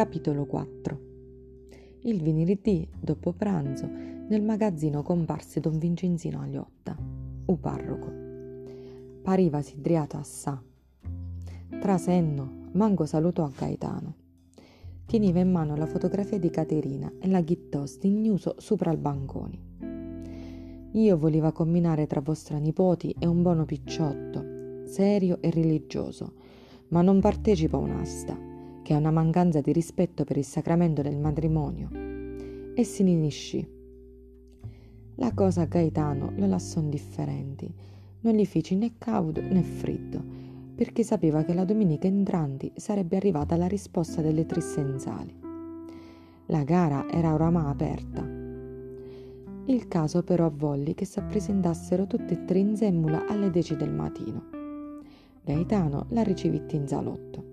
Capitolo 4 Il venerdì, dopo pranzo, nel magazzino comparse don Vincenzino Aliotta, u parroco. Pariva sidriato assà. Trasenno, manco salutò a Gaetano. Teneva in mano la fotografia di Caterina e la ghittò stignuso sopra il bancone. Io voleva combinare tra vostra nipoti e un buono picciotto, serio e religioso, ma non partecipa un'asta, che è una mancanza di rispetto per il sacramento del matrimonio. E si iniscì. La cosa a Gaetano lo lasciò indifferenti, non gli feci né caudo né freddo, perché sapeva che la domenica entranti sarebbe arrivata la risposta delle tre senzali. La gara era oramai aperta il caso però volli che s'appresentassero tutte e tre in semmula alle 10 del mattino. Gaetano la ricevitti in salotto.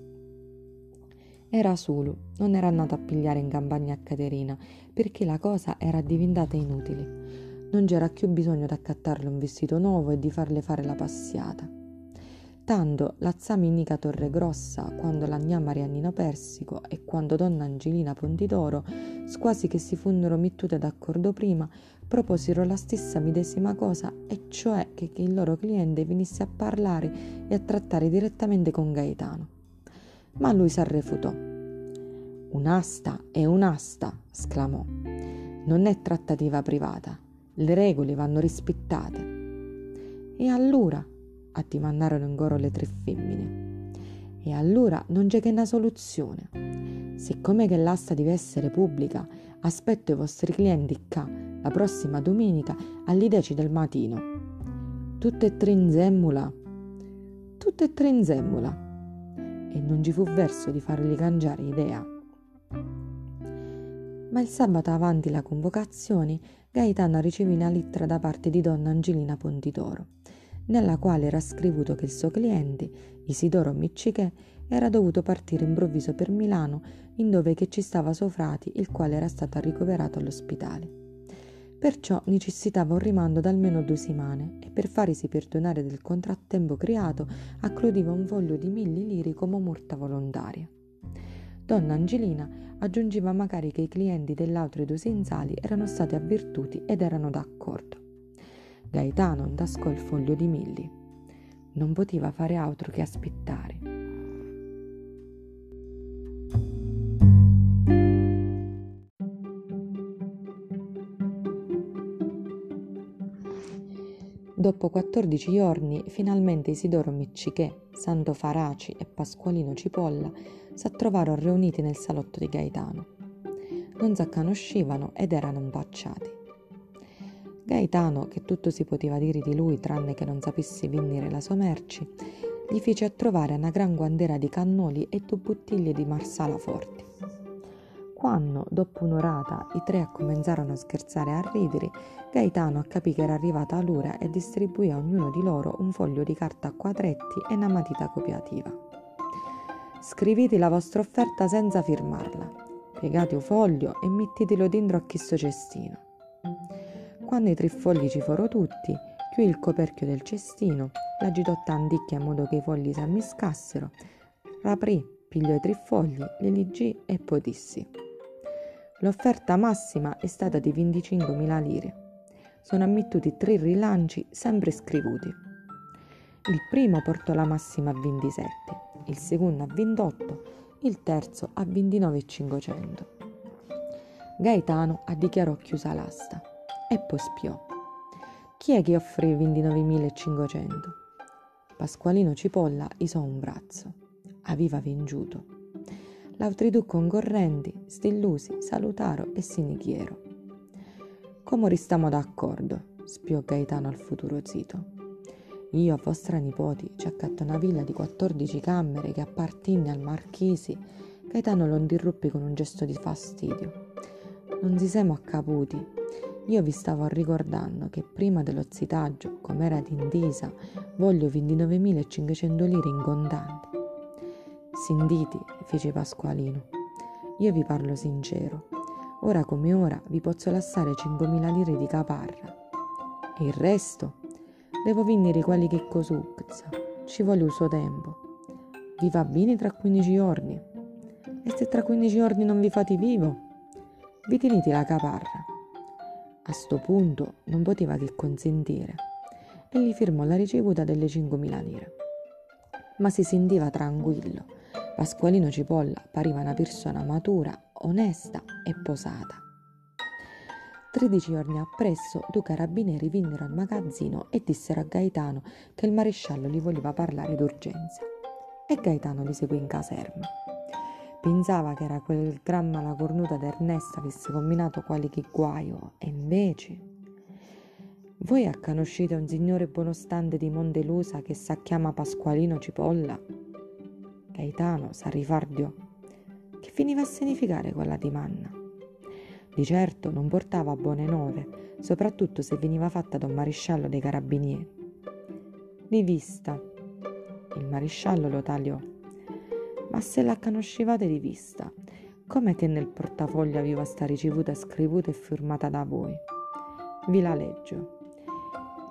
Era solo, non era andato a pigliare in campagna a Caterina, perché la cosa era diventata inutile. Non c'era più bisogno di accattarle un vestito nuovo e di farle fare la passiata. Tanto la zaminica Torregrossa, quando la gnà Mariannino Persico e quando donna Angelina Pontidoro, quasi che si furono mettute d'accordo prima, proposero la stessa medesima cosa, e cioè che, che il loro cliente venisse a parlare e a trattare direttamente con Gaetano. Ma lui s'arrefutò. Un'asta è un'asta, esclamò. Non è trattativa privata. Le regole vanno rispettate. E allora? addimandarono in coro le tre femmine. E allora non c'è che una soluzione. Siccome che l'asta deve essere pubblica, aspetto i vostri clienti qua la prossima domenica alle 10 del mattino. Tutte e tre in zemmula. Tutte e tre in zemmula. E non ci fu verso di fargli cangiare idea. Ma il sabato avanti la convocazione, Gaetano ricevì una lettera da parte di donna Angelina Pontitoro nella quale era scrivuto che il suo cliente, Isidoro Miccichè, era dovuto partire improvviso per Milano, in dove che ci stava suo frati, il quale era stato ricoverato all'ospedale. Perciò necessitava un rimando da almeno due settimane e per farsi perdonare del contrattempo creato accludiva un foglio di mille liri come morta volontaria. Donna Angelina aggiungeva magari che i clienti dell'altro due senzali erano stati avvertuti ed erano d'accordo. Gaetano intascò il foglio di Milli. Non poteva fare altro che aspettare. Dopo 14 giorni, finalmente Isidoro Miccichè, Santo Faraci e Pasqualino Cipolla s'attrovarono riuniti nel salotto di Gaetano. Non s'accanoscivano ed erano impacciati. Gaetano, che tutto si poteva dire di lui tranne che non sapesse vendere la sua merci, gli fece a trovare una gran guandera di cannoli e due bottiglie di marsala forti. Quando, dopo un'orata, i tre cominciarono a scherzare e a ridere, Gaetano capì che era arrivata l'ora e distribuì a ognuno di loro un foglio di carta a quadretti e una matita copiativa. Scrivete la vostra offerta senza firmarla, piegate un foglio e mettetelo dentro a questo cestino. Quando i tre fogli ci furono tutti, chiudì il coperchio del cestino, l'agitò tandicchia in modo che i fogli si ammiscassero, raprì, pigliò i tre fogli, li legì e poi dissi. L'offerta massima è stata di 25.000 lire. Sono ammettuti tre rilanci sempre scrivuti. Il primo portò la massima a 27, il secondo a 28, il terzo a 29.500. Gaetano ha dichiarò chiusa l'asta e poi spiò. Chi è che offrì 29.500? Pasqualino Cipolla isò un braccio. Aveva vingiuto. L'altri due concorrenti, stillusi, salutaro e sinichiero. Come restiamo d'accordo? spiò Gaetano al futuro zito. Io vostra nipoti ci accatto una villa di 14 camere che appartiene al marchesi. Gaetano lo interruppe con un gesto di fastidio. Non si siamo accaputi, io vi stavo ricordando che prima dello zitaggio, come era d'intesa, voglio 29.500 lire in contanti. Sentite, fece Pasqualino, io vi parlo sincero. Ora come ora vi posso lasciare 5.000 lire di caparra. E il resto? Devo venire quelli che cosuzza. Ci vuole il suo tempo. Vi va bene tra 15 giorni? E se tra 15 giorni non vi fate vivo, vi tenete la caparra. A sto punto non poteva che consentire e gli firmò la ricevuta delle 5.000 lire. Ma si sentiva tranquillo. Pasqualino Cipolla pariva una persona matura, onesta e posata. Tredici giorni appresso, due carabinieri vennero al magazzino e dissero a Gaetano che il maresciallo gli voleva parlare d'urgenza. E Gaetano li seguì in caserma. Pensava che era quel gran malacornuta d'Ernesta avesse combinato qualche guaio, e invece... Voi conoscete un signore buonostante di Montelusa che si chiama Pasqualino Cipolla? Gaetano s'arrifardiò. Che finiva a significare quella dimanna? Di certo non portava buone nove, soprattutto se veniva fatta da un maresciallo dei carabinieri. Di vista. Il maresciallo lo tagliò. Ma se la conoscevate di vista, com'è che nel portafoglio aveva sta ricevuta scrivuta e firmata da voi? Vi la leggio.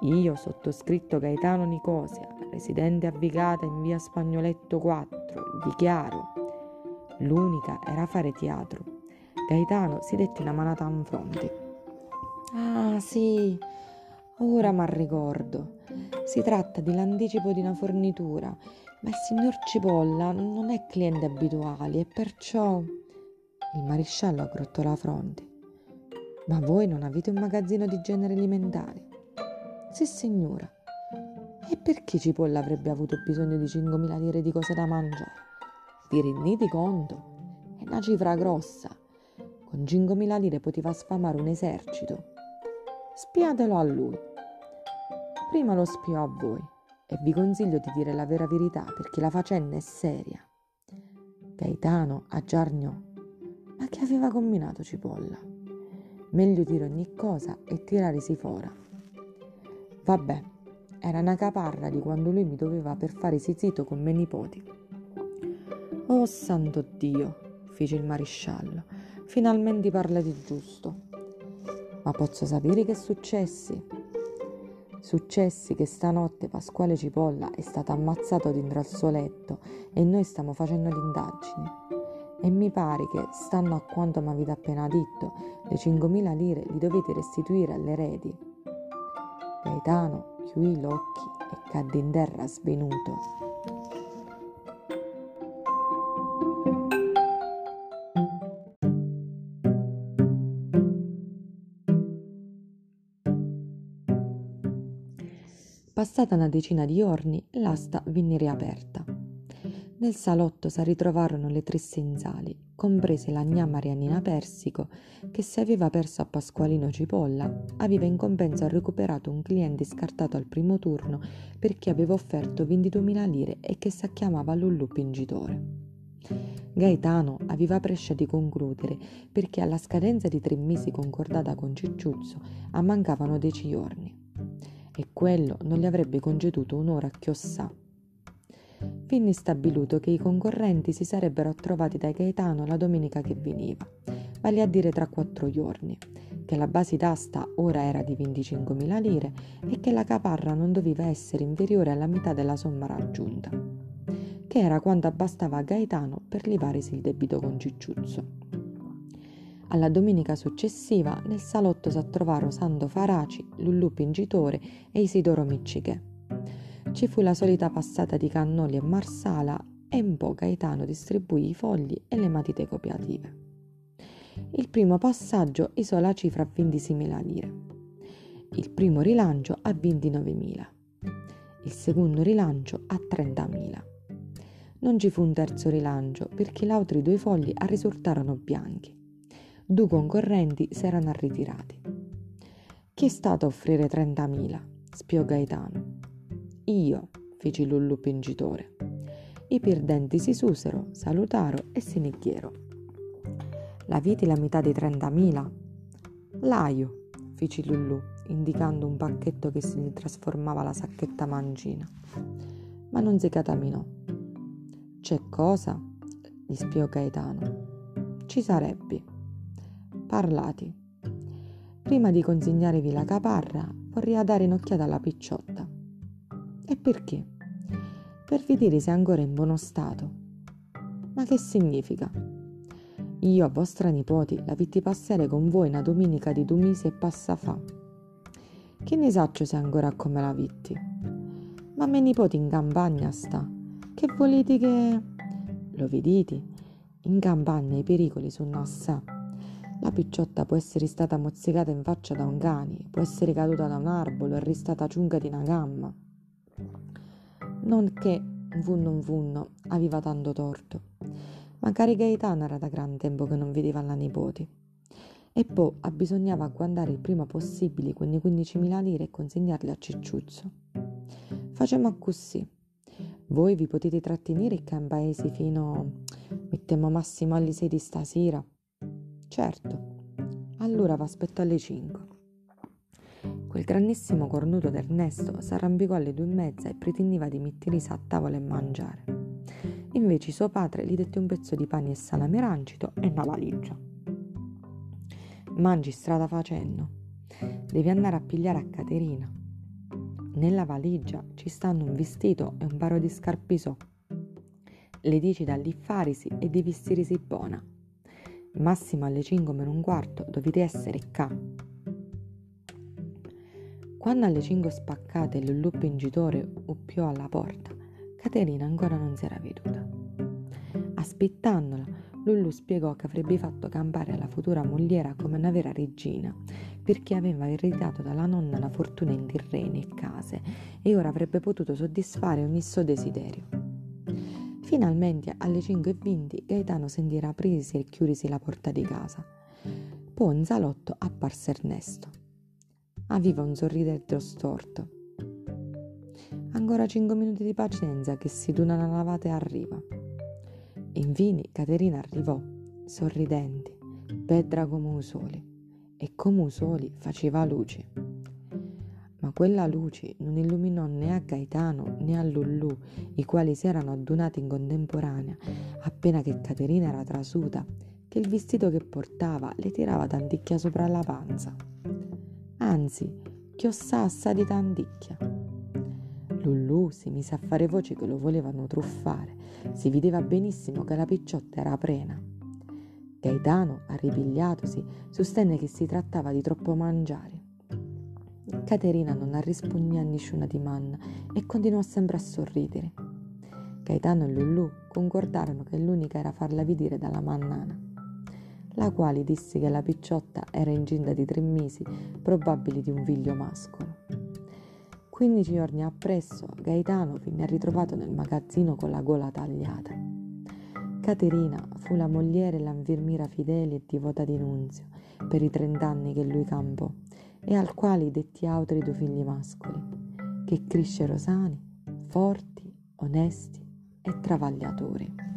Io, sottoscritto Gaetano Nicosia, residente a Vigata in via Spagnoletto 4, dichiaro. L'unica era fare teatro Gaetano si dette una manata in fronte. Ah, sì, ora mi ricordo. Si tratta dell'anticipo di una fornitura, ma il signor Cipolla non è cliente abituale e perciò... Il maresciallo aggrottò la fronte. Ma voi non avete un magazzino di genere alimentare? Sì, signora. E perché Cipolla avrebbe avuto bisogno di 5.000 lire di cose da mangiare? Vi rendete conto? È una cifra grossa. Con 5.000 lire poteva sfamare un esercito. Spiatelo a lui. Prima lo spio a voi e vi consiglio di dire la vera verità perché la faccenda è seria. Gaetano aggiarniò. Ma che aveva combinato Cipolla? Meglio dire ogni cosa e tirarsi fora. Vabbè, era una caparra di quando lui mi doveva per fare zitto con me nipoti. Oh santo Dio, fece il maresciallo finalmente parla di giusto. Ma posso sapere che successi? Successi che stanotte Pasquale Cipolla è stato ammazzato dentro al suo letto e noi stiamo facendo l'indagine. E mi pare che, stando a quanto mi avete appena detto, le 5.000 lire li dovete restituire all'eredi. Gaetano chiudì gli occhi e cadde in terra svenuto. Passata una decina di giorni, l'asta venne riaperta. Nel salotto si ritrovarono le tre senzali, comprese la gnà Marianina Persico, che se aveva perso a Pasqualino Cipolla, aveva in compenso recuperato un cliente scartato al primo turno perché aveva offerto 22.000 lire e che si chiamava Lullu Pingitore. Gaetano aveva prescia di concludere perché alla scadenza di tre mesi concordata con Cicciuzzo mancavano dieci giorni e quello non gli avrebbe conceduto un'ora chiossà. Finni stabilito che i concorrenti si sarebbero trovati da Gaetano la domenica che veniva, vale a dire tra quattro giorni, che la base d'asta ora era di 25.000 lire e che la caparra non doveva essere inferiore alla metà della somma raggiunta, che era quanto bastava a Gaetano per livarsi il debito con Cicciuzzo. Alla domenica successiva nel salotto si trovarono Sando Faraci, Lullu Pingitore e Isidoro Micciche. Ci fu la solita passata di cannoli e marsala e un po' Gaetano distribuì i fogli e le matite copiative. Il primo passaggio isò la cifra a 26.000 lire. Il primo rilancio a 29.000. Il secondo rilancio a 30.000. Non ci fu un terzo rilancio perché gli altri due fogli risultarono bianchi due concorrenti si erano ritirati. Chi è stato a offrire 30.000? spiò Gaetano. Io, fece Lullu pingitore. I perdenti si susero, salutaro e se ne. La viti la metà di 30.000? L'aio, fece Lullu, indicando un pacchetto che si trasformava la sacchetta mangina. Ma non si cataminò. C'è cosa? gli spiò Gaetano. Ci sarebbe parlati. Prima di consegnarevi la caparra, vorrei dare un'occhiata alla picciotta. E perché? Per vedere se è ancora in buono stato. Ma che significa? Io a vostra nipoti la vitti passare con voi una domenica di due mesi e passa fa. Che ne saccio se ancora come la vitti? Ma me nipoti in campagna sta. Che volete che... Lo vedete? In campagna i pericoli sono assai. La picciotta può essere stata mozzicata in faccia da un cane, può essere caduta da un arbolo e restata ciunga di una gamma. Non che vunno un vunno aveva tanto torto, ma cari Gaetano era da gran tempo che non vedeva la nipoti. E poi abbisognava guardare il prima possibile quelle 15.000 lire e consegnarle a Cicciuzzo. Facciamo così. Voi vi potete trattenere qua in paese fino, mettiamo massimo alle 6 di stasera Certo. Allora v'aspetto alle cinque. Quel grandissimo cornuto d'Ernesto s'arrampicò alle due e mezza e pretendiva di mettersi a tavola e mangiare. Invece suo padre gli dette un pezzo di pane e salame rancito e una valigia. Mangi strada facendo. Devi andare a pigliare a Caterina. Nella valigia ci stanno un vestito e un paro di scarpisò. Le dici da lì farisi e di vestirisi buona massimo alle 5 meno un quarto dovete essere qua. Quando alle 5 spaccate Lulù pingitore uppiò alla porta, Caterina ancora non si era veduta. Aspettandola, Lullu spiegò che avrebbe fatto campare la futura mogliera come una vera regina, perché aveva ereditato dalla nonna la fortuna in terreni e case e ora avrebbe potuto soddisfare ogni suo desiderio. Finalmente alle 5.20 Gaetano sentirà aprisi e chiudisi la porta di casa. Poi in salotto apparse Ernesto. Aveva un sorridetto storto. Ancora cinque minuti di pazienza che si duna una lavata e arriva. Infine Caterina arrivò, sorridente, pedra come un sole, e come un sole faceva luce ma quella luce non illuminò né a Gaetano né a Lullù, i quali si erano adunati in contemporanea, appena che Caterina era trasuta, che il vestito che portava le tirava tanticchia sopra la panza. Anzi, chiossassa di tanticchia. Lullù si mise a fare voci che lo volevano truffare, si vedeva benissimo che la picciotta era prena. Gaetano, arripigliatosi, sostenne che si trattava di troppo mangiare Caterina non ha risposto a nessuna domanda e continuò sempre a sorridere. Gaetano e Lulù concordarono che l'unica era farla vedere dalla mannana, la quale disse che la picciotta era incinta di tre mesi, probabili di un figlio mascolo. Quindici giorni appresso, Gaetano venne ritrovato nel magazzino con la gola tagliata. Caterina fu la mogliere e l'infermiera fedele e divota di Nunzio per i trent'anni che lui campò e al quale detti altri due figli mascoli, che crescero sani, forti, onesti e travagliatori.